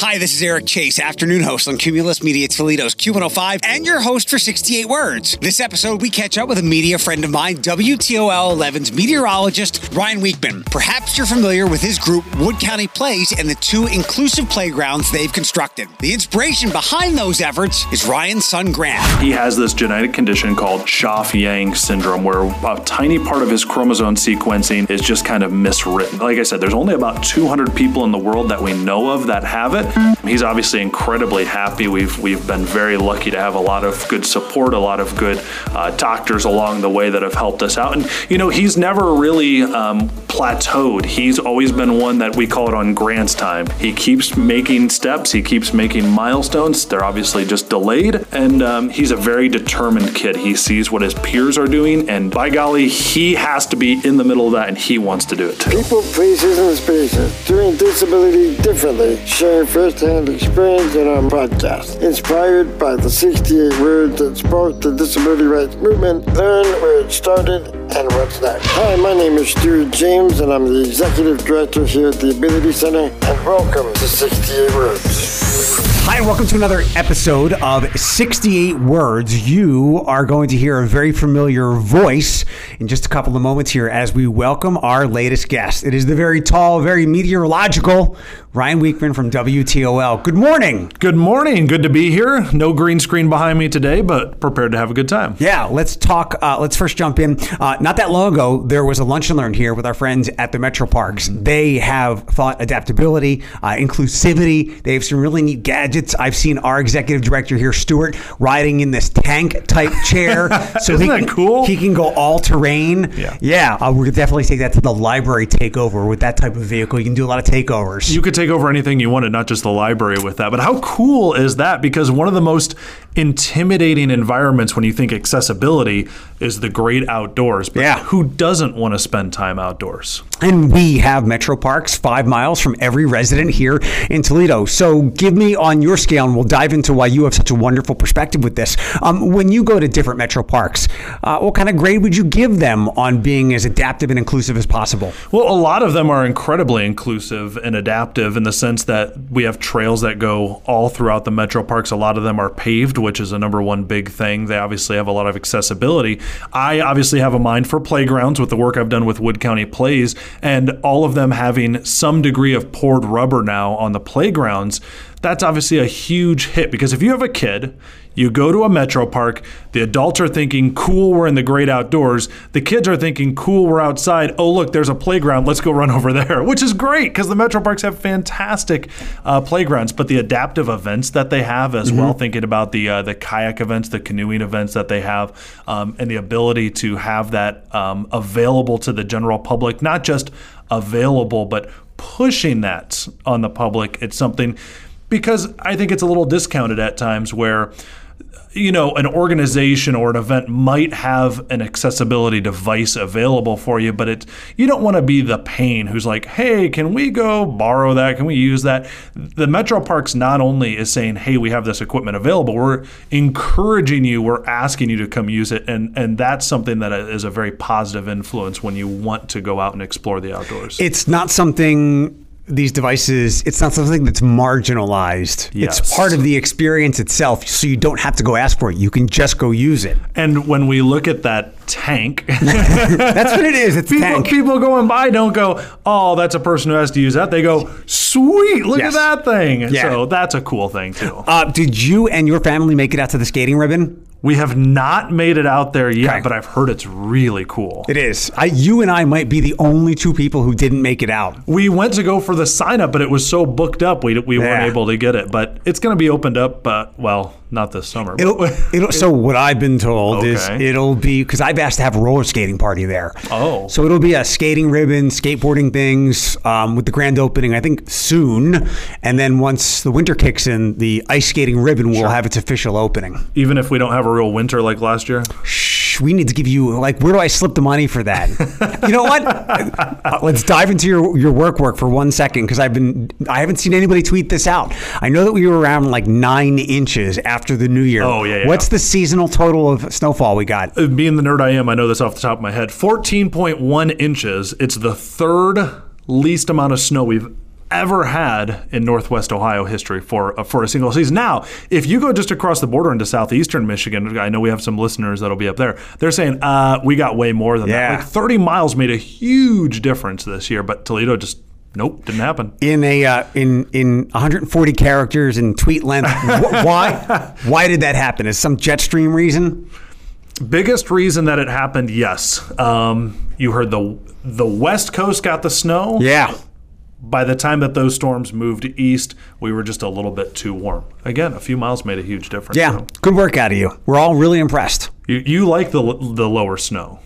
Hi, this is Eric Chase, afternoon host on Cumulus Media Toledo's Q105, and your host for 68 Words. This episode, we catch up with a media friend of mine, WTOL 11's meteorologist, Ryan Wichman. Perhaps you're familiar with his group, Wood County Plays, and the two inclusive playgrounds they've constructed. The inspiration behind those efforts is Ryan's son, Grant. He has this genetic condition called Schaaf-Yang syndrome, where a tiny part of his chromosome sequencing is just kind of miswritten. Like I said, there's only about 200 people in the world that we know of that have it. He's obviously incredibly happy. We've we've been very lucky to have a lot of good support, a lot of good uh, doctors along the way that have helped us out. And you know, he's never really um, plateaued. He's always been one that we call it on Grant's time. He keeps making steps. He keeps making milestones. They're obviously just delayed, and um, he's a very determined kid. He sees what his peers are doing, and by golly, he has to be in the middle of that, and he wants to do it. People, places, and spaces doing disability differently, sharing first-hand experience in our podcast. Inspired by the 68 words that sparked the disability rights movement, learn where it started and what's next. Hi, my name is Stuart James, and I'm the executive director here at the Ability Center, and welcome to 68 Words. Hi, and welcome to another episode of 68 Words. You are going to hear a very familiar voice in just a couple of moments here as we welcome our latest guest. It is the very tall, very meteorological Ryan Wichman from WTOL. Good morning. Good morning. Good to be here. No green screen behind me today, but prepared to have a good time. Yeah, let's talk. Uh, let's first jump in. Uh, not that long ago, there was a lunch and learn here with our friends at the Metro Parks. They have thought adaptability, uh, inclusivity. They have some really neat gadgets. I've seen our executive director here, Stuart, riding in this tank type chair. So Isn't he that can, cool? He can go all terrain. Yeah. Yeah, uh, we're definitely take that to the library takeover with that type of vehicle. You can do a lot of takeovers. You could take over anything you wanted, not just the library with that. But how cool is that? Because one of the most intimidating environments when you think accessibility is the great outdoors. But Yeah. who doesn't want to spend time outdoors? And we have Metro Parks five miles from every resident here in Toledo. So give me on your scale, and we'll dive into why you have such a wonderful perspective with this. Um, when you go to different Metro Parks, uh, what kind of grade would you give them on being as adaptive and inclusive as possible? Well, a lot of them are incredibly inclusive and adaptive in the sense that we have trails that go all throughout the metro parks. A lot of them are paved, which is a number one big thing. They obviously have a lot of accessibility. I obviously have a mind for playgrounds with the work I've done with Wood County Plays, and all of them having some degree of poured rubber now on the playgrounds. That's obviously a huge hit because if you have a kid, you go to a metro park, the adults are thinking, cool, we're in the great outdoors. The kids are thinking, cool, we're outside. Oh, look, there's a playground. Let's go run over there, which is great because the metro parks have fantastic uh, playgrounds. But the adaptive events that they have as well, thinking about the uh, the kayak events, the canoeing events that they have, um, and the ability to have that um, available to the general public, not just available, but pushing that on the public. It's something because I think it's a little discounted at times where you know an organization or an event might have an accessibility device available for you but it you don't want to be the pain who's like hey can we go borrow that can we use that the metro parks not only is saying hey we have this equipment available we're encouraging you we're asking you to come use it and and that's something that is a very positive influence when you want to go out and explore the outdoors It's not something. These devices, it's not something that's marginalized. Yes. It's part of the experience itself, so you don't have to go ask for it. You can just go use it. and when we look at that tank That's what it is. It's people, tank. people going by don't go, oh, that's a person who has to use that. They go, sweet, look Yes. at that thing. Yeah. So that's a cool thing too. Uh, did you and your family make it out to the skating ribbon? We have not made it out there yet, Okay. but I've heard it's really cool. It is. I, you and I might be the only two people who didn't make it out. We went to go for the sign up, but it was so booked up, we, we Yeah. weren't able to get it. But it's going to be opened up, uh, well, not this summer. but- It'll, it'll, so what I've been told is it'll be because I've asked to have a roller skating party there. Oh. so it'll be a skating ribbon, skateboarding things um, with the grand opening. I think soon, and then once the winter kicks in, the ice skating ribbon will have its official opening. Even if we don't have a real winter like last year. Shh, we need to give you like where do I slip the money for that? you know what? Uh, let's dive into your your work work for one second because I've been I haven't seen anybody tweet this out. I know that we were around like nine inches after the new year. Oh, yeah, yeah. What's the seasonal total of snowfall we got? Uh, Being the nerd I am, I know this off the top of my head. 14.1 inches. It's the third least amount of snow we've ever had in Northwest Ohio history for uh, for a single season. Now, if you go just across the border into southeastern Michigan, I know we have some listeners that'll be up there. They're saying uh, we got way more than Yeah. that. Like 30 miles made a huge difference this year, but Toledo just nope didn't happen. in a uh, in in 140 characters in tweet length. Wh- why why did that happen? Is some jet stream reason? Biggest reason that it happened, yes. Um, you heard the the West Coast got the snow. Yeah. By the time that those storms moved east, we were just a little bit too warm. Again, a few miles made a huge difference. Yeah, So good work out of you. We're all really impressed. You, you like the the lower snow.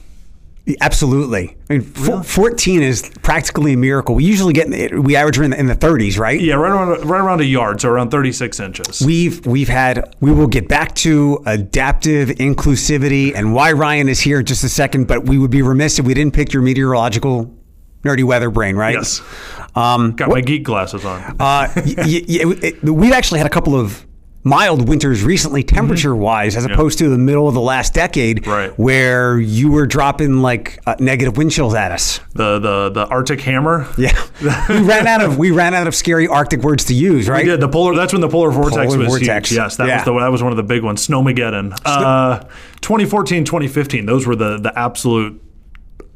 Absolutely. I mean, four- 14 is practically a miracle. We usually get in the, we average in the, in the 30s, right? Yeah, right around right around a yard, so around 36 inches. We've we've had we will get back to adaptive inclusivity and why Ryan is here in just a second, but we would be remiss if we didn't pick your meteorological nerdy weather brain, right? yes. Um, Got my geek glasses on. Uh, y- y- y- we've actually had a couple of mild winters recently, temperature wise, as opposed to the middle of the last decade, Right. where you were dropping like uh, negative wind chills at us. The the the Arctic hammer. Yeah, we ran out of we ran out of scary Arctic words to use, right? Yeah, the polar. That's when the polar vortex Polar was vortex. huge. Yes, that Yeah. was the, that was one of the big ones. Snowmageddon. Uh, 2014, 2015. Those were the the absolute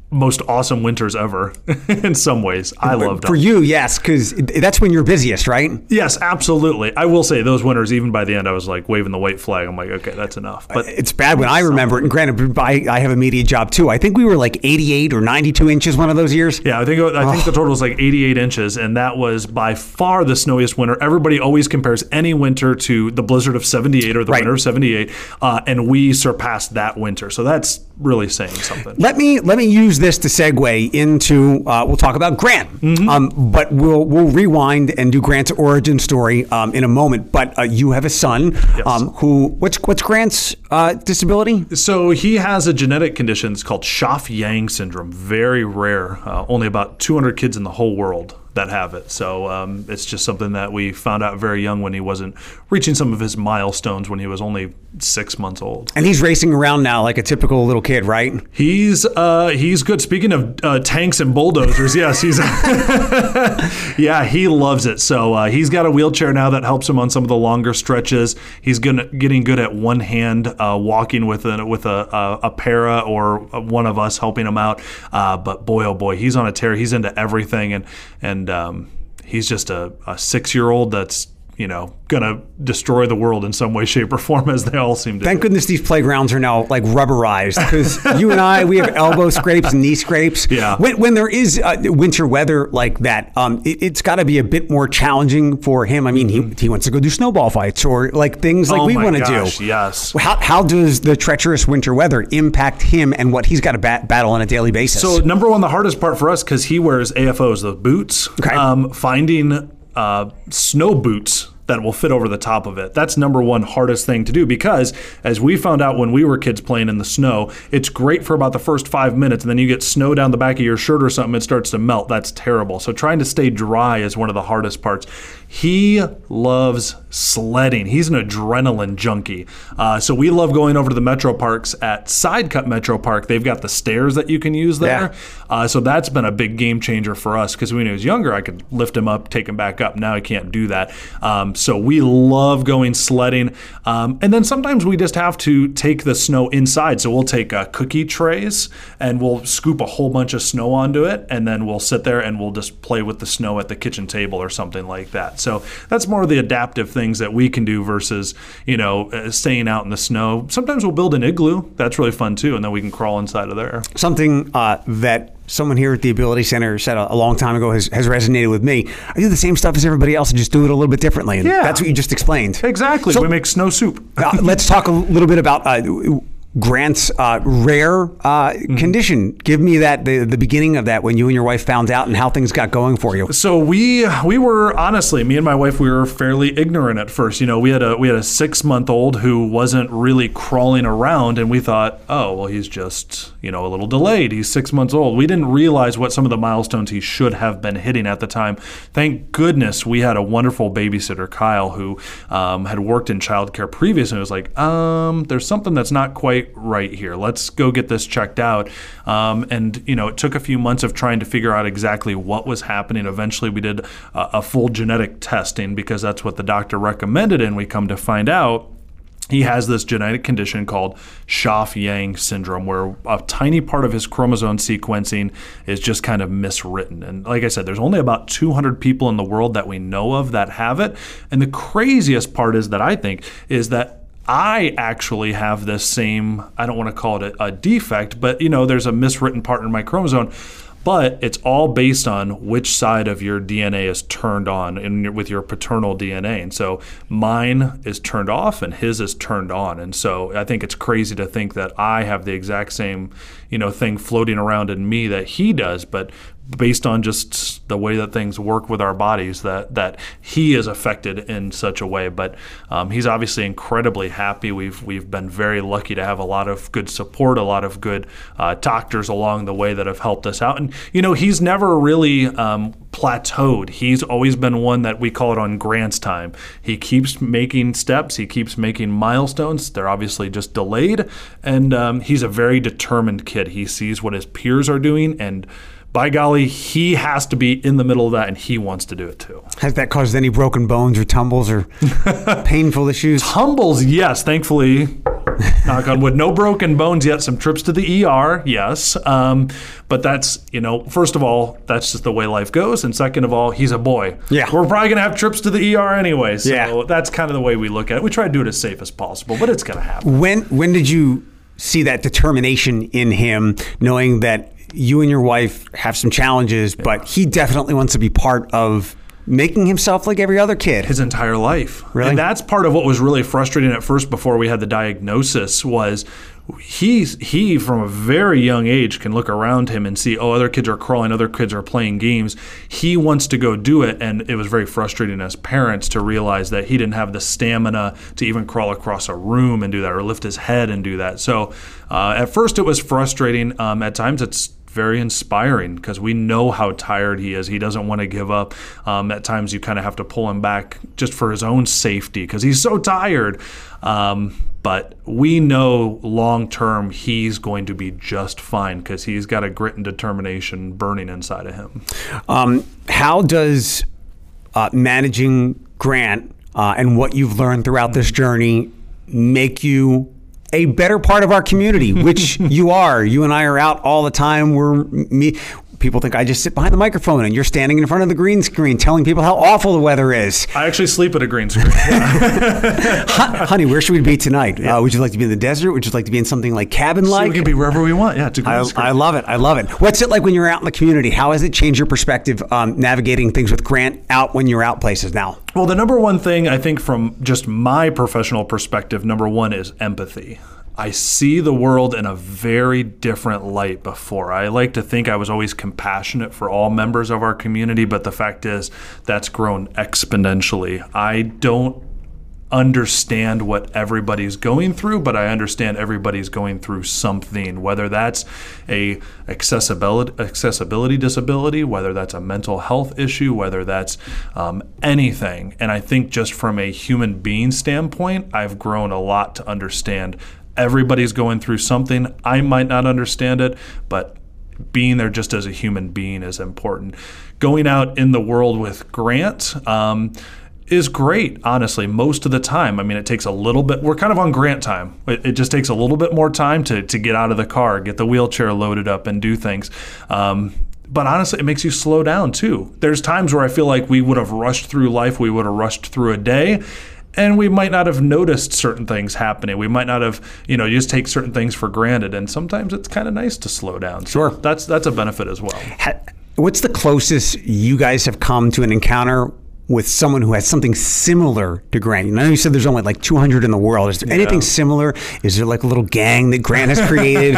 most awesome winters ever. in some ways, I loved them. For you, yes, because that's when you're busiest, right? Yes, absolutely. I will say those winters. Even by the end, I was like waving the white flag. I'm like, okay, that's enough. But It's bad when I remember it. And granted, I, I have a media job too. I think we were like 88 or 92 inches one of those years. Yeah, I think I think the total was like 88 inches, and that was by far the snowiest winter. Everybody always compares any winter to the blizzard of 78 or the Right. winter of 78, uh, and we surpassed that winter. So that's really saying something. Let me let me use this to segue into uh, we'll talk about Grant, Mm-hmm. um, but we'll we'll rewind and do Grant's origin story um, in a moment. But uh, you have a son um, who what's what's Grant's uh, disability? So he has a genetic condition it's called Schaaf-Yang syndrome. Very rare. Uh, only about 200 kids in the whole world that have it. So um, it's just something that we found out very young when he wasn't reaching some of his milestones when he was only six months old. And he's racing around now like a typical little kid, right? He's uh, he's good. Speaking of uh, tanks and bulldozers, yes, he's yeah, he loves it. So uh, he's got a wheelchair now that helps him on some of the longer stretches. He's gonna, getting good at one hand uh, walking with a with a, a, a para or one of us helping him out. Uh, but boy, oh boy, he's on a tear. He's into everything, and and um, he's just a, a six year old that's you know gonna destroy the world in some way, shape, or form, as they all seem to. Thank goodness these playgrounds are now like rubberized because you and I we have elbow scrapes knee scrapes. Yeah. When, when there is uh, winter weather like that, um, it, it's got to be a bit more challenging for him. I mean, he, he wants to go do snowball fights or like things like Oh we want to do. yes. How, how does the treacherous winter weather impact him and what he's got to bat, battle on a daily basis? So number one, the hardest part for us because he wears AFOs, the boots. Okay. Um, finding uh, snow boots that will fit over the top of it. That's number one hardest thing to do because, as we found out when we were kids playing in the snow, it's great for about the first five minutes, and then you get snow down the back of your shirt or something, it starts to melt. That's terrible. So trying to stay dry is one of the hardest parts. He loves sledding. He's an adrenaline junkie. Uh, so we love going over to the Metro Parks at Sidecut Metro Park. They've got the stairs that you can use there. Yeah. Uh, so that's been a big game changer for us because when he was younger, I could lift him up, take him back up. Now I can't do that. Um, so we love going sledding. Um, and then sometimes we just have to take the snow inside. So we'll take uh, cookie trays and we'll scoop a whole bunch of snow onto it. And then we'll sit there and we'll just play with the snow at the kitchen table or something like that. So that's more of the adaptive things that we can do versus, you know, uh, staying out in the snow. Sometimes we'll build an igloo. That's really fun too. And then we can crawl inside of there. something uh, that someone here at the Ability Center said a, a long time ago has, has resonated with me. I do the same stuff as everybody else, I just do it a little bit differently. And Yeah. that's what you just explained. Exactly. So- we make snow soup. uh, let's talk a little bit about uh, Grant's uh, rare uh, Mm-hmm. condition. Give me that the, the beginning of that when you and your wife found out and how things got going for you. So we we were honestly, me and my wife, we were fairly ignorant at first. You know, we had a we had a six month old who wasn't really crawling around, and we thought, oh well, he's just you know a little delayed. He's six months old. We didn't realize what some of the milestones he should have been hitting at the time. Thank goodness we had a wonderful babysitter, Kyle, who um, had worked in childcare previously. And was like, um, there's something that's not quite right right here. Let's go get this checked out. Um, and you know, it took a few months of trying to figure out exactly what was happening. Eventually, we did a, a full genetic testing because that's what the doctor recommended, and we come to find out he has this genetic condition called Schaaf-Yang syndrome, where a tiny part of his chromosome sequencing is just kind of miswritten. And like I said, there's only about 200 people in the world that we know of that have it. And the craziest part is that I think is that I actually have this same, I don't want to call it a, a defect, but you know, there's a miswritten part in my chromosome but it's all based on which side of your DNA is turned on in, with your paternal DNA. And so mine is turned off and his is turned on. And so I think it's crazy to think that I have the exact same, you know, thing floating around in me that he does, but based on just the way that things work with our bodies that that he is affected in such a way. But um, he's obviously incredibly happy. We've we've been very lucky to have a lot of good support a lot of good uh, doctors along the way that have helped us out. And you know he's never really um, plateaued he's always been one that we call it on grant's time he keeps making steps he keeps making milestones they're obviously just delayed and um, he's a very determined kid he sees what his peers are doing and by golly, he has to be in the middle of that and he wants to do it too. Has that caused any broken bones or tumbles or painful issues? Tumbles, yes, thankfully. knock on wood. No broken bones yet. Some trips to the ER, yes. Um, but that's, you know, first of all, that's just the way life goes. And second of all, he's a boy. Yeah. We're probably going to have trips to the ER anyway. So yeah. that's kind of the way we look at it. We try to do it as safe as possible, but it's going to happen. When, when did you see that determination in him, knowing that you and your wife have some challenges, yeah. but he definitely wants to be part of making himself like every other kid his entire life. Really? And that's part of what was really frustrating at first before we had the diagnosis was he's he from a very young age can look around him and see oh other kids are crawling other kids are playing games he wants to go do it and it was very frustrating as parents to realize that he didn't have the stamina to even crawl across a room and do that or lift his head and do that so uh, at first it was frustrating um, at times it's very inspiring because we know how tired he is. He doesn't want to give up. Um, at times, you kind of have to pull him back just for his own safety because he's so tired. Um, but we know long term he's going to be just fine because he's got a grit and determination burning inside of him. Um, how does uh, managing Grant uh, and what you've learned throughout this journey make you a better part of our community, which you are. You and I are out all the time. We're me people think I just sit behind the microphone and you're standing in front of the green screen telling people how awful the weather is. I actually sleep at a green screen. Honey, where should we be tonight? Yeah. Uh, would you like to be in the desert? Would you like to be in something like cabin like? So we can be wherever we want. Yeah, it's a green I, screen. I love it. I love it. What's it like when you're out in the community? How has it changed your perspective um, navigating things with Grant out when you're out places now? Well, the number one thing I think from just my professional perspective, number one is empathy. I see the world in a very different light before. I like to think I was always compassionate for all members of our community, but the fact is that's grown exponentially. I don't understand what everybody's going through, but I understand everybody's going through something, whether that's a accessibility accessibility disability, whether that's a mental health issue, whether that's um, anything. And I think just from a human being standpoint, I've grown a lot to understand everybody's going through something. I might not understand it, but being there just as a human being is important. Going out in the world with Grant um, is great, honestly, most of the time. I mean, it takes a little bit, we're kind of on Grant time. It, it just takes a little bit more time to, to get out of the car, get the wheelchair loaded up, and do things. Um, but honestly, it makes you slow down too. There's times where I feel like we would have rushed through life, we would have rushed through a day and we might not have noticed certain things happening. We might not have, you know, just take certain things for granted. And sometimes it's kind of nice to slow down. Sure, that's that's a benefit as well. What's the closest you guys have come to an encounter with someone who has something similar to Grant? I know you said there's only like 200 in the world. Is there yeah. anything similar? Is there like a little gang that Grant has created?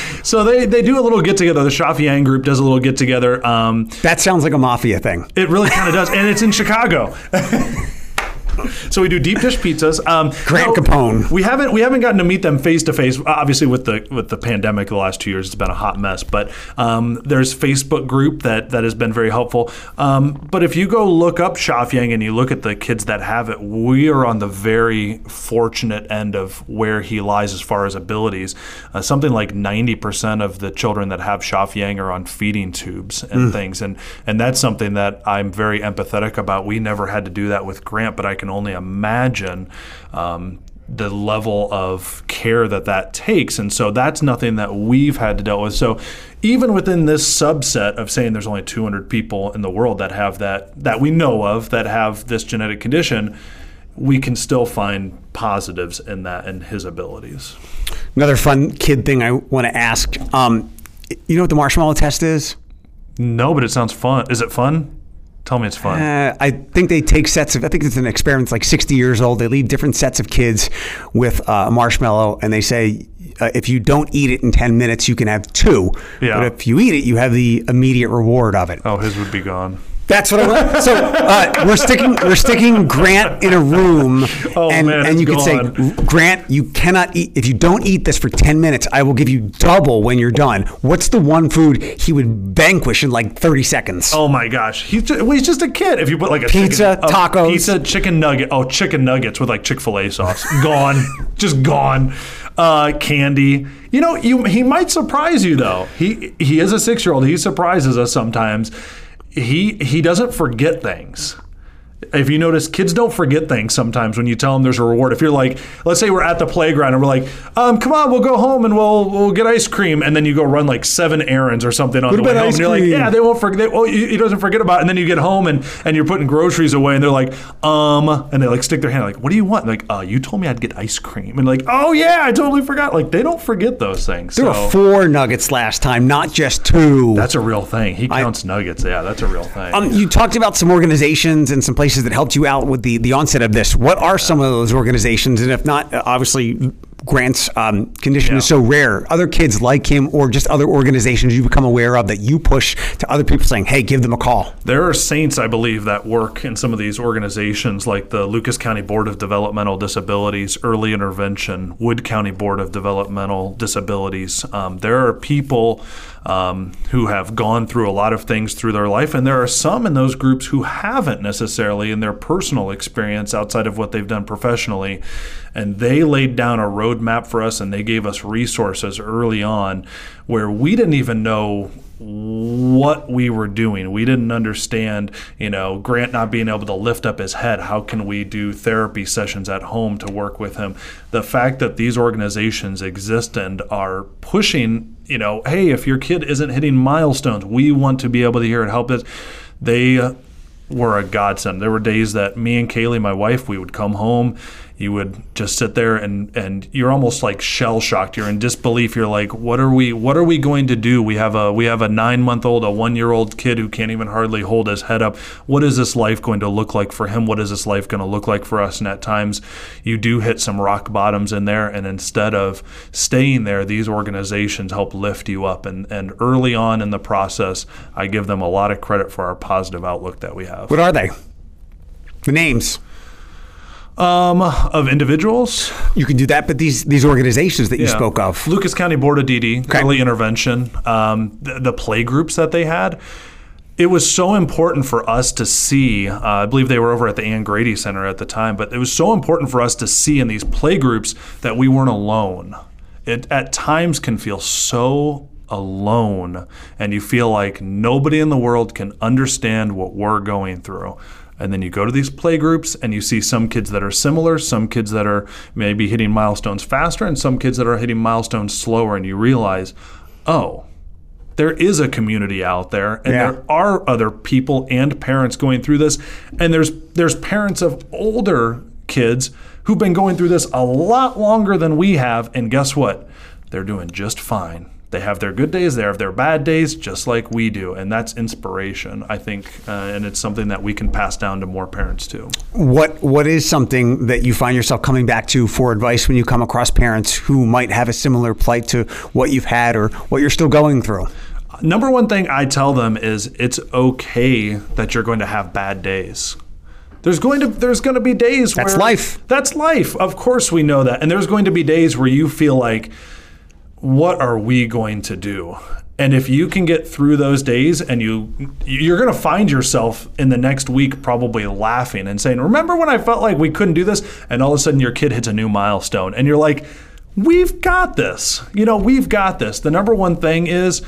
so they, they do a little get together. The Schaaf-Yang group does a little get together. Um, that sounds like a mafia thing. It really kind of does, and it's in Chicago. so we do deep dish pizzas. Um, Grant Capone. We haven't we haven't gotten to meet them face to face. Obviously, with the with the pandemic, the last two years, it's been a hot mess. But um, there's Facebook group that that has been very helpful. Um, but if you go look up Schaaf-Yang and you look at the kids that have it, we are on the very fortunate end of where he lies as far as abilities. Uh, something like 90% of the children that have Schaaf-Yang are on feeding tubes and things, and and that's something that I'm very empathetic about. We never had to do that with Grant, but I can only imagine. Um, the level of care that that takes. And so that's nothing that we've had to deal with. So even within this subset of saying there's only 200 people in the world that have that, that we know of, that have this genetic condition, we can still find positives in that and his abilities. Another fun kid thing I want to ask. Um, you know what the marshmallow test is? No, but it sounds fun. Is it fun? Tell me it's fun. Uh, I think they take sets of. I think it's an experiment. It's like 60 years old. They leave different sets of kids with uh, a marshmallow, and they say uh, if you don't eat it in 10 minutes, you can have two. Yeah. But if you eat it, you have the immediate reward of it. oh, his would be gone. That's what I want. So uh, we're sticking we're sticking Grant in a room, Oh, and man, and you could say. Grant, you cannot eat if you don't eat this for ten minutes. I will give you double when you're done. What's the one food he would vanquish in like thirty seconds? Oh my gosh, he's just, well, he's just a kid. If you put like a Pizza, chicken, a tacos. pizza, chicken nugget, oh chicken nuggets with like Chick Fil A sauce, gone, just gone. Uh, candy. You know, you he might surprise you though. He he is a six year old. He surprises us sometimes. He he doesn't forget things. If you notice, kids don't forget things sometimes when you tell them there's a reward. If you're like, let's say we're at the playground and we're like, um, come on, we'll go home and we'll we'll get ice cream, and then you go run like seven errands or something on What the way home, and you're like, yeah, they won't forget. Well, he he doesn't forget about it. And then you get home and, and you're putting groceries away and they're like, um, and they like stick their hand like, what do you want? like, uh, you told me I'd get ice cream. And like, oh yeah, I totally forgot. Like they don't forget those things. there so were four nuggets last time, not just two. that's a real thing. He counts nuggets. Yeah, that's a real thing. Um, you talked about some organizations and some places that helped you out with the, the onset of this. What are some of those organizations? And if not, uh, obviously, Grant's um, condition is so rare. Other kids like him, or just other organizations you become aware of that you push to other people, saying, "Hey, give them a call." There are saints, I believe, that work in some of these organizations like the Lucas County Board of Developmental Disabilities, Early Intervention, Wood County Board of Developmental Disabilities. Um, there are people um, who have gone through a lot of things through their life, and there are some in those groups who haven't necessarily in their personal experience outside of what they've done professionally. And they laid down a roadmap for us and they gave us resources early on where we didn't even know what we were doing. We didn't understand, you know, Grant not being able to lift up his head. How can we do therapy sessions at home to work with him? The fact that these organizations exist and are pushing, you know, hey, if your kid isn't hitting milestones, we want to be able to hear it help it. They uh, were a godsend. There were days that me and Kaylee, my wife, we would come home. You would just sit there and and you're almost like shell shocked. You're in disbelief. You're like, what are we what are we going to do? We have a we have a nine month old, a one year old kid who can't even hardly hold his head up. What is this life going to look like for him? What is this life going to look like for us? And at times you do hit some rock bottoms in there. And instead of staying there, these organizations help lift you up. And and early on in the process, I give them a lot of credit for our positive outlook that we have. What are they? The names. Um, of individuals, You can do that, but these these organizations that you spoke of. Lucas County Board of DD, early intervention, um, the, the play groups that they had. It was so important for us to see. Uh, I believe they were over at the Ann Grady Center at the time, but it was so important for us to see in these play groups that we weren't alone. It at times can feel so alone, and you feel like nobody in the world can understand what we're going through. And then you go to these play groups and you see some kids that are similar, some kids that are maybe hitting milestones faster, and some kids that are hitting milestones slower. And you realize, oh, there is a community out there and Yeah. there are other people and parents going through this and there's there's parents of older kids who've been going through this a lot longer than we have and guess what they're doing just fine they have their good days they have their bad days just like we do and that's inspiration i think uh, and it's something that we can pass down to more parents too What what is something that you find yourself coming back to for advice when you come across parents who might have a similar plight to what you've had or what you're still going through? number one thing I tell them is it's okay that you're going to have bad days. There's going to there's going to be days That's life. That's life. Of course we know that. And there's going to be days where you feel like what are we going to do? And if you can get through those days and you you're going to find yourself in the next week probably laughing and saying, "Remember when I felt like we couldn't do this?" And all of a sudden your kid hits a new milestone and you're like, "We've got this." You know, we've got this. The number one thing is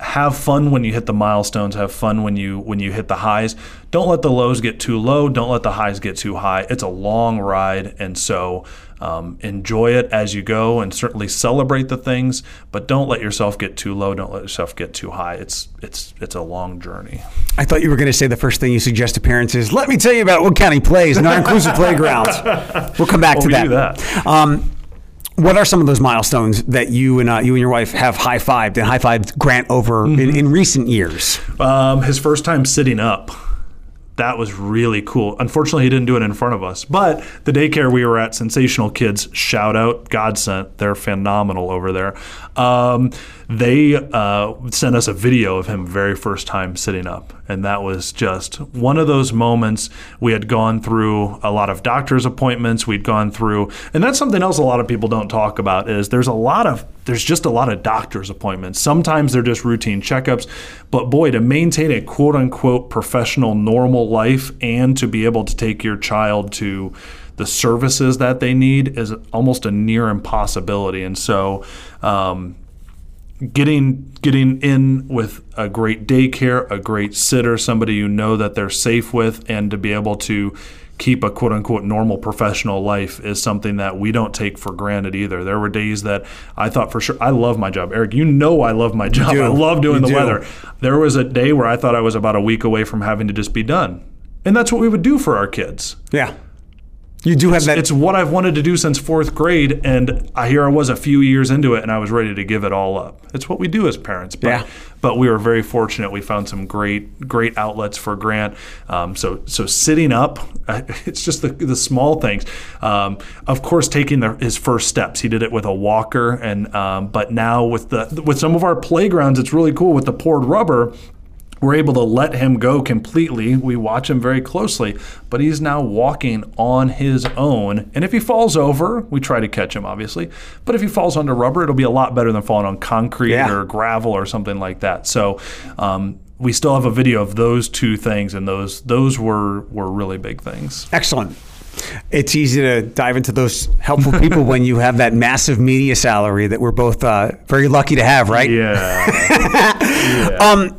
have fun when you hit the milestones have fun when you when you hit the highs don't let the lows get too low don't let the highs get too high it's a long ride and so um, enjoy it as you go and certainly celebrate the things but don't let yourself get too low don't let yourself get too high it's it's it's a long journey I thought you were going to say the first thing you suggest to parents is, let me tell you about Wood County Plays and our inclusive playgrounds. We'll come back Well, to that. do that. Um, what are some of those milestones that you and uh, you and your wife have high fived and high fived Grant over Mm-hmm. in, in recent years? Um, his first time sitting up. That was really cool. Unfortunately, he didn't do it in front of us. But the daycare we were at, Sensational Kids, shout out, God sent. They're phenomenal over there. Um, they uh, sent us a video of him very first time sitting up. And that was just one of those moments. We had gone through a lot of doctor's appointments. We'd gone through, and that's something else a lot of people don't talk about is there's a lot of there's just a lot of doctor's appointments. Sometimes they're just routine checkups, but boy, to maintain a quote unquote professional normal life and to be able to take your child to the services that they need is almost a near impossibility. And so, um, getting getting in with a great daycare, a great sitter, somebody you know that they're safe with, and to be able to keep a quote unquote normal professional life is something that we don't take for granted either. There were days that I thought for sure I love my job. Eric, you know I love my job. do. I love doing You the do. weather. There was a day where I thought I was about a week away from having to just be done. And that's what we would do for our kids. Yeah. You do have that. It's what I've wanted to do since fourth grade, and I here I was a few years into it, and I was ready to give it all up. It's what we do as parents. But, Yeah. but we were very fortunate. We found some great great outlets for Grant. Um, so so sitting up, it's just the the small things. Um, of course, taking the, his first steps. He did it with a walker, and um, but now with the with some of our playgrounds, it's really cool with the poured rubber we're able to let him go completely. We watch him very closely, but he's now walking on his own. And if he falls over, we try to catch him, obviously. But if he falls onto rubber, it'll be a lot better than falling on concrete Yeah. or gravel or something like that. So um, we still have a video of those two things, and those those were were really big things. Excellent. It's easy to dive into those helpful people when you have that massive media salary that we're both uh, very lucky to have, right? Yeah. Um,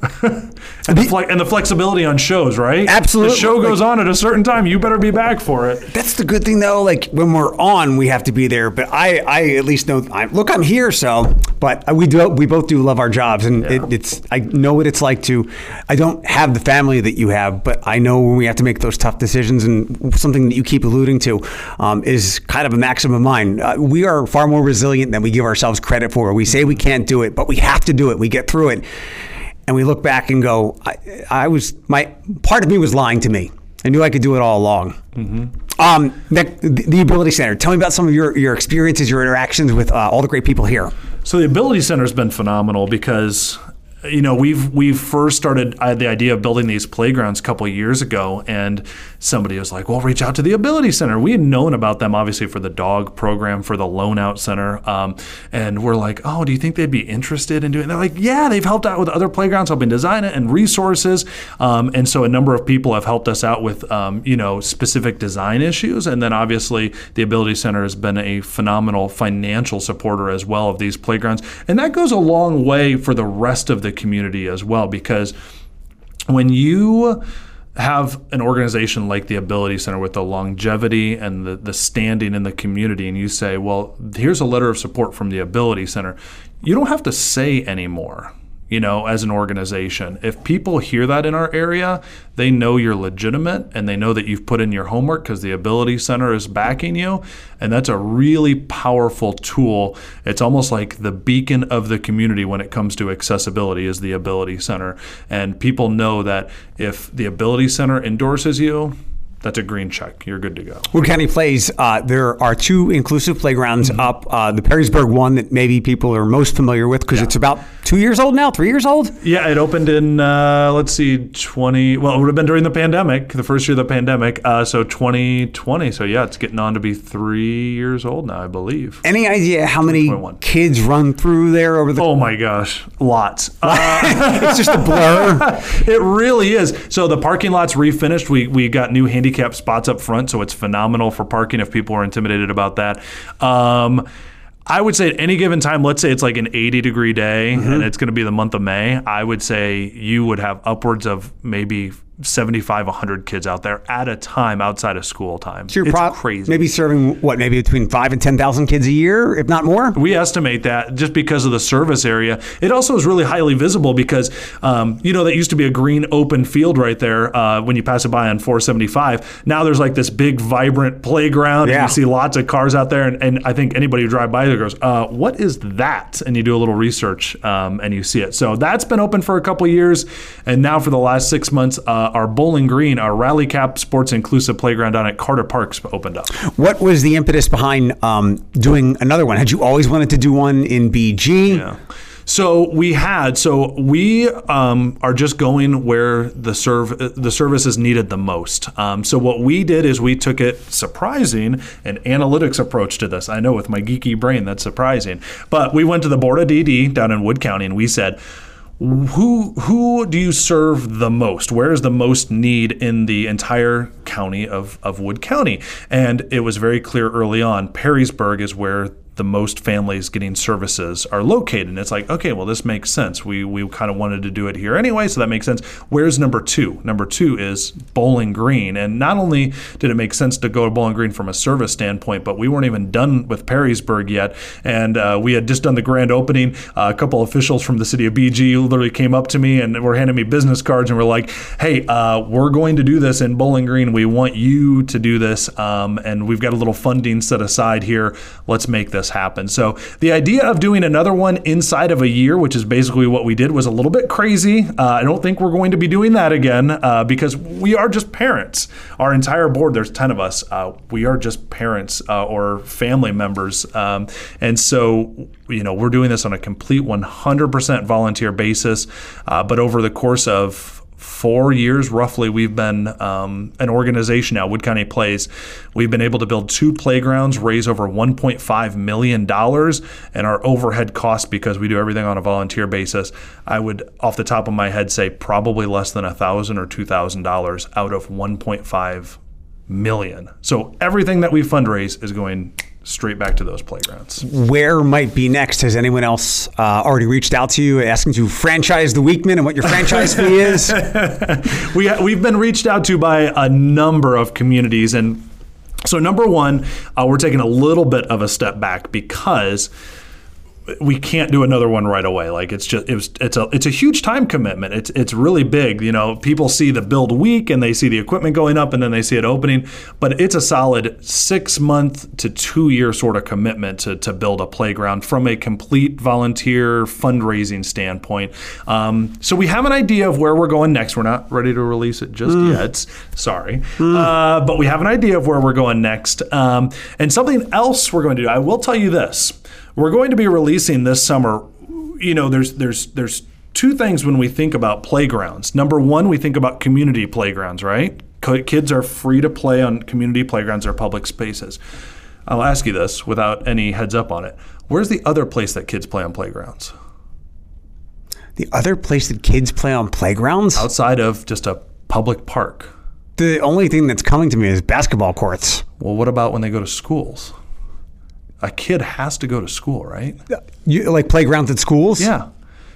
and, the fle- and the flexibility on shows, right? Absolutely. The show goes on at a certain time. You better be back for it. That's the good thing, though. Like when we're on, we have to be there. But I, I at least know. I, look, I'm here, so. But we do. We both do love our jobs, and it, it's. I know what it's like to. I don't have the family that you have, but I know when we have to make those tough decisions, and something that you keep alluding to um, is kind of a maxim of mine. Uh, we are far more resilient than we give ourselves credit for. We say we can't do it, but we have to do it. We get through it, and we look back and go, I, I was my part of me was lying to me. I knew I could do it all along. Um, the, the Ability Center. Tell me about some of your, your experiences, your interactions with uh, all the great people here. So the Ability Center has been phenomenal because you know we've we've first started I had the idea of building these playgrounds a couple years ago and somebody was like well reach out to the ability center we had known about them obviously for the dog program for the loan out center um, and we're like oh do you think they'd be interested in doing it? they're like yeah they've helped out with other playgrounds helping design it and resources um, and so a number of people have helped us out with um, you know specific design issues and then obviously the ability center has been a phenomenal financial supporter as well of these playgrounds and that goes a long way for the rest of the community as well because when you have an organization like the Ability Center with the longevity and the, the standing in the community, and you say, well, here's a letter of support from the Ability Center, you don't have to say anymore. You know, as an organization, if people hear that in our area, they know you're legitimate and they know that you've put in your homework because the Ability Center is backing you. And that's a really powerful tool. It's almost like the beacon of the community when it comes to accessibility is the Ability Center. And people know that if the Ability Center endorses you, that's a green check. You're good to go. Wood County Plays, uh, there are two inclusive playgrounds Mm-hmm. up. Uh, the Perrysburg one that maybe people are most familiar with because it's about two years old now, three years old. Yeah, it opened in uh, let's see, twenty. Well, it would have been during the pandemic, the first year of the pandemic. Uh, so 2020. So yeah, it's getting on to be three years old now, I believe. Any idea how many 3.1. kids run through there over the? Oh my gosh, lots. Uh, it's just a blur. it really is. So the parking lot's refinished. We we got new handicap spots up front, so it's phenomenal for parking. If people are intimidated about that. Um, I would say at any given time, let's say it's like an 80 degree day and it's going to be the month of May, I would say you would have upwards of maybe 75, 100 kids out there at a time outside of school time. So you're it's prob- crazy. Maybe serving what, maybe between five and ten thousand kids a year, if not more. We estimate that just because of the service area. It also is really highly visible because, um, you know, that used to be a green open field right there uh, when you pass it by on 475. Now there's like this big, vibrant playground. Yeah. And you see lots of cars out there. And, and I think anybody who drives by there goes, uh, what is that? And you do a little research um, and you see it. So that's been open for a couple years. And now for the last six months, uh, our Bowling Green, our Rally Cap Sports Inclusive Playground down at Carter Parks opened up. What was the impetus behind um, doing another one? Had you always wanted to do one in BG? Yeah. So we had so we um, are just going where the serve the service is needed the most. Um, so what we did is we took it surprising an analytics approach to this. I know with my geeky brain that's surprising, but we went to the board of DD down in Wood County and we said. Who who do you serve the most? Where is the most need in the entire county of, of Wood County? And it was very clear early on. Perrysburg is where the most families getting services are located. And it's like, okay, well, this makes sense. We we kind of wanted to do it here anyway, so that makes sense. Where's number two? Number two is Bowling Green. And not only did it make sense to go to Bowling Green from a service standpoint, but we weren't even done with Perrysburg yet. And uh, we had just done the grand opening. Uh, a couple officials from the city of BG literally came up to me and were handing me business cards and were like, hey, uh, we're going to do this in Bowling Green. We want you to do this. Um, and we've got a little funding set aside here. Let's make this happen. So the idea of doing another one inside of a year, which is basically what we did, was a little bit crazy. Uh, I don't think we're going to be doing that again uh, because we are just parents. Our entire board, there's 10 of us, uh, we are just parents uh, or family members. Um, and so, you know, we're doing this on a complete 100% volunteer basis. Uh, but over the course of four years roughly we've been um, an organization now wood county plays we've been able to build two playgrounds raise over 1.5 million dollars and our overhead costs because we do everything on a volunteer basis i would off the top of my head say probably less than a thousand or two thousand dollars out of 1.5 million. So everything that we fundraise is going straight back to those playgrounds Where might be next? Has anyone else uh, already reached out to you asking to franchise the Wichman and what your franchise fee is? we we've been reached out to by a number of communities, and so number one, uh, we're taking a little bit of a step back because we can't do another one right away. Like it's just it was, it's a it's a huge time commitment. It's it's really big. You know, people see the build week and they see the equipment going up and then they see it opening, but it's a solid six month to two year sort of commitment to to build a playground from a complete volunteer fundraising standpoint. Um, so we have an idea of where we're going next. We're not ready to release it just yet. Sorry, uh, but we have an idea of where we're going next. Um, and something else we're going to do. I will tell you this we're going to be releasing this summer you know there's there's there's two things when we think about playgrounds. Number one we think about community playgrounds right? Kids are free to play on community playgrounds or public spaces. I'll ask you this without any heads up on it. Where's the other place that kids play on playgrounds? The other place that kids play on playgrounds? outside of just a public park. The only thing that's coming to me is basketball courts. well what about when they go to schools a kid has to go to school right? You, like playgrounds at schools? Yeah.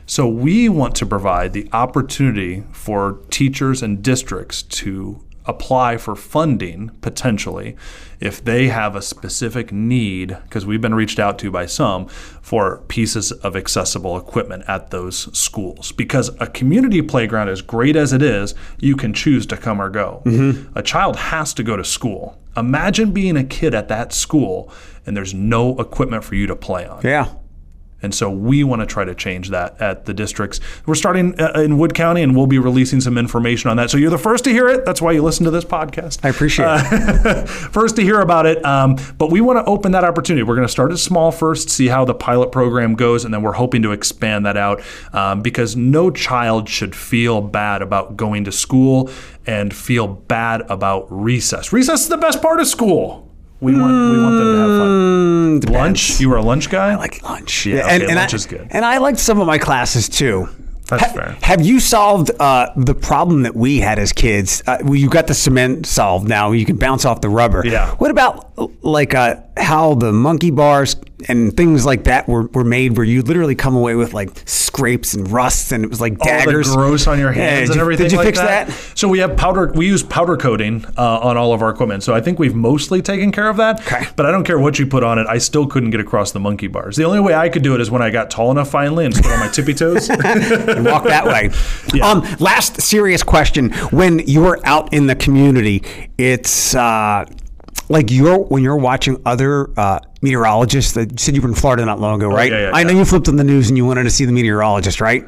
So we want to provide the opportunity for teachers and districts to apply for funding potentially if they have a specific need because we've been reached out to by some for pieces of accessible equipment at those schools. Because a community playground as great as it is you can choose to come or go. Mm-hmm. A child has to go to school imagine being a kid at that school and there's no equipment for you to play on Yeah. And so we want to try to change that at the districts. We're starting uh, in Wood County, and we'll be releasing some information on that. So you're the first to hear it. That's why you listen to this podcast. I appreciate it. first to hear about it. Um, but we want to open that opportunity. We're going to start it small first, see how the pilot program goes, and then we're hoping to expand that out um, because no child should feel bad about going to school and feel bad about recess. Recess is the best part of school. We want we want them to have fun. Depends. Lunch? You were a lunch guy? I like lunch. Yeah, and, okay, and lunch I, is good. And I liked some of my classes too. That's Ha- fair. Have you solved uh, the problem that we had as kids? Uh, well, you got the cement solved now. You can bounce off the rubber. Yeah. What about like uh, how the monkey bars and things like that were, were made, where you literally come away with like scrapes and rusts, and it was like daggers. All the gross on your Yeah, hands did and you- everything Did you like fix that. that? So we have powder. We use powder coating uh, on all of our equipment. So I think we've mostly taken care of that. Okay. But I don't care what you put on it. I still couldn't get across the monkey bars. The only way I could do it is when I got tall enough finally and stood on my tippy toes. and walk that way. Um, last serious question: When you're out in the community, it's uh, like you're when you're watching other uh, meteorologists. That said you were in Florida not long ago, right? Oh, yeah, yeah, I know yeah. you flipped on the news and you wanted to see the meteorologist, right?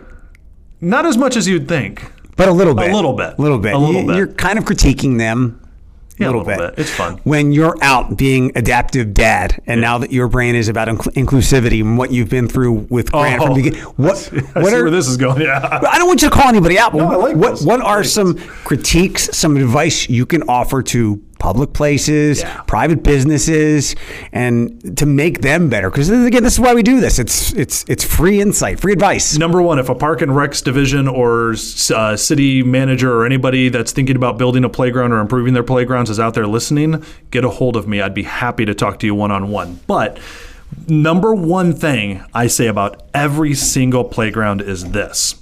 Not as much as you'd think. But a little bit, little bit. a little bit. A little bit. You're kind of critiquing them. A little, little bit. bit. It's fun. When you're out being adaptive dad, and now that your brain is about incl- inclusivity and what you've been through with Grant from Oh. the beginning, what I what see are where this is going. Yeah. I don't want you to call anybody out, No, I like what, this. what are some critiques, some advice you can offer to public places, Yeah. private businesses, and to make them better? Because again, this is why we do this. It's it's it's free insight, free advice. Number one, if a park and recs division or uh, city manager or anybody that's thinking about building a playground or improving their playgrounds is out there listening, get a hold of me. I'd be happy to talk to you one on one. But number one thing I say about every single playground is this.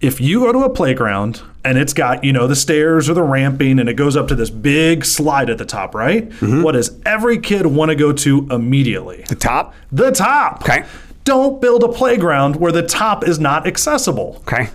If you go to a playground and it's got, you know, the stairs or the ramping and it goes up to this big slide at the top, right? Mm-hmm. What does every kid want to go to immediately? The top. The top. Okay. Don't build a playground where the top is not accessible. Okay.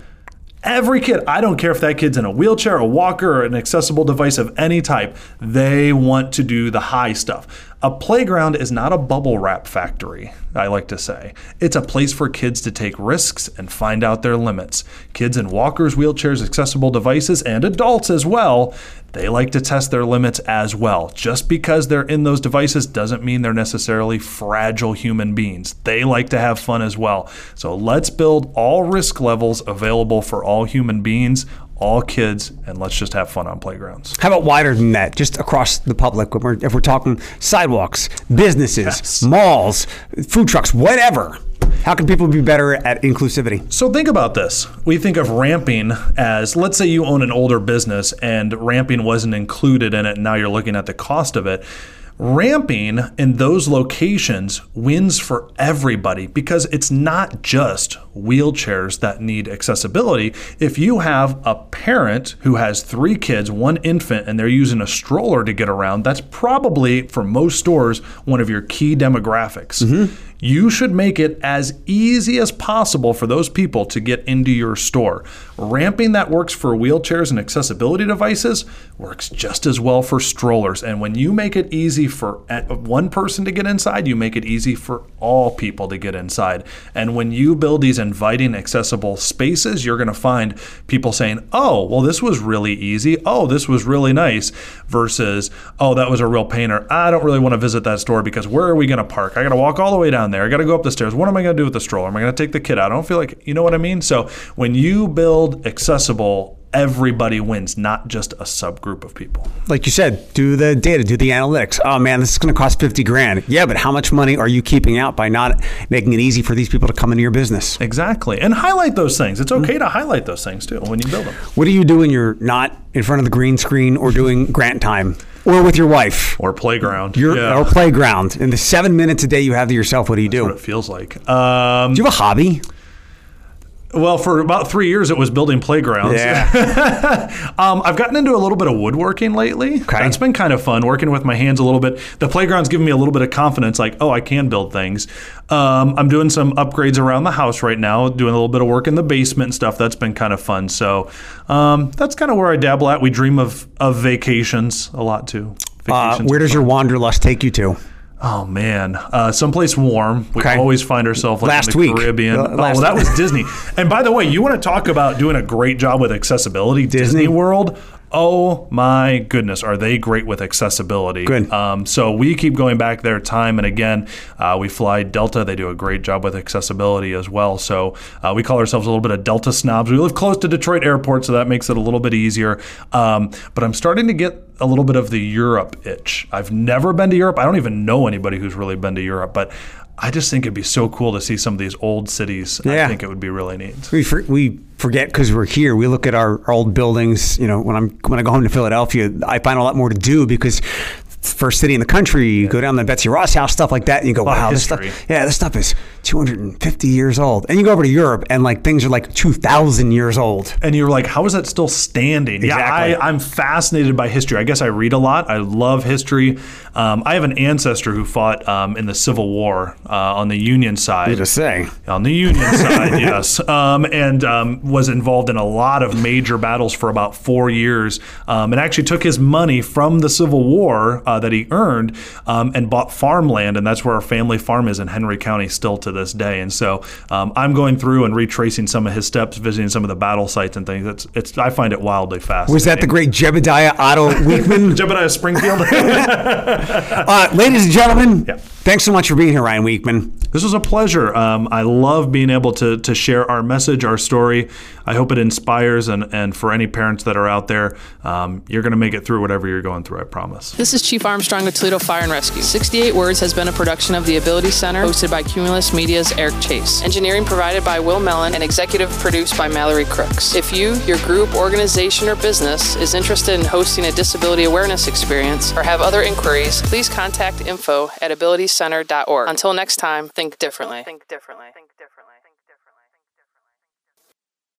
Every kid, I don't care if that kid's in a wheelchair, a walker, or an accessible device of any type, they want to do the high stuff. A playground is not a bubble wrap factory, I like to say. It's a place for kids to take risks and find out their limits. Kids in walkers, wheelchairs, accessible devices, and adults as well, they like to test their limits as well. Just because they're in those devices doesn't mean they're necessarily fragile human beings. They like to have fun as well. So let's build all risk levels available for all human beings, all kids, and let's just have fun on playgrounds. How about wider than that, just across the public? If we're, if we're talking sidewalks, businesses, Yes. malls, food trucks, whatever. How can people be better at inclusivity? So think about this. We think of ramping as let's say you own an older business and ramping wasn't included in it, and now you're looking at the cost of it. Ramping in those locations wins for everybody because it's not just wheelchairs that need accessibility. If you have a parent who has three kids, one infant, and they're using a stroller to get around, that's probably, for most stores, one of your key demographics. Mm-hmm. You should make it as easy as possible for those people to get into your store. Ramping that works for wheelchairs and accessibility devices works just as well for strollers. And when you make it easy for one person to get inside, you make it easy for all people to get inside. And when you build these inviting, accessible spaces, you're going to find people saying, oh, well, this was really easy. Oh, this was really nice. Versus, oh, that was a real pain. Or I don't really want to visit that store because where are we going to park? I got to walk all the way down there. I got to go up the stairs. What am I going to do with the stroller? Am I going to take the kid out? I don't feel like, you know what I mean? So when you build accessible, everybody wins, not just a subgroup of people. Like you said, do the data, do the analytics. Oh man, this is going to cost 50 grand. Yeah, but how much money are you keeping out by not making it easy for these people to come into your business? Exactly. And highlight those things. It's okay to highlight those things too when you build them. What do you do when you're not in front of the green screen or doing grant time or with your wife? Or playground. Your, yeah. Or playground. In the seven minutes a day you have to yourself, what do you do? what it feels like. Um, Do you have a hobby? Well, for about three years, it was building playgrounds. Um, I've gotten into a little bit of woodworking lately. Okay. That's been kind of fun, working with my hands a little bit. The playground's given me a little bit of confidence, like, oh, I can build things. Um, I'm doing some upgrades around the house right now, doing a little bit of work in the basement and stuff. That's been kind of fun. So um, that's kind of where I dabble at. We dream of, of vacations a lot too. Uh, where does your wanderlust take you to? Oh man, uh, someplace warm. We Okay. always find ourselves like Last in the week. Caribbean. Uh, oh, well, that was Disney. And by the way, you want to talk about doing a great job with accessibility? Disney? World. Oh my goodness, are they great with accessibility? Good. Um, so we keep going back there time and again. Uh, we fly Delta; they do a great job with accessibility as well. So uh, we call ourselves a little bit of Delta snobs. We live close to Detroit Airport, so that makes it a little bit easier. Um, but I'm starting to get a little bit of the Europe itch. I've never been to Europe. I don't even know anybody who's really been to Europe, but I just think it'd be so cool to see some of these old cities. Yeah. I think it would be really neat. We for, we forget because we're here. We look at our, our old buildings. You know, when I'm when I go home to Philadelphia, I find a lot more to do because the first city in the country. You go down to Betsy Ross house, stuff like that, and you go, "Wow, this stuff! Yeah, this stuff is 250 years old." And you go over to Europe, and like things are like 2,000 years old. and you're like, how is that still standing? Exactly. Yeah, I, I'm fascinated by history. I guess I read a lot. I love history. Um, I have an ancestor who fought um, in the Civil War uh, on the Union side. To say, On the Union side, yes, um, and um, was involved in a lot of major battles for about four years, um, and actually took his money from the Civil War uh, that he earned um, and bought farmland, and that's where our family farm is in Henry County still to this day. And so um, I'm going through and retracing some of his steps, visiting some of the battle sites and things. It's, it's I find it wildly fascinating. was that the great Jebediah Otto Wichman? Jebediah Springfield? uh, ladies and gentlemen, Yeah. Thanks so much for being here, Ryan Wichman. This was a pleasure. Um, I love being able to, to share our message, our story. I hope it inspires, and, and for any parents that are out there, um, you're going to make it through whatever you're going through, I promise. This is Chief Armstrong of Toledo Fire and Rescue. 68 Words has been a production of the Ability Center, hosted by Cumulus Media's Eric Chase. Engineering provided by Will Mellon and executive produced by Mallory Crooks. If you, your group, organization, or business is interested in hosting a disability awareness experience or have other inquiries, please contact info at abilitycenter.org. Until next time, think differently. Think differently.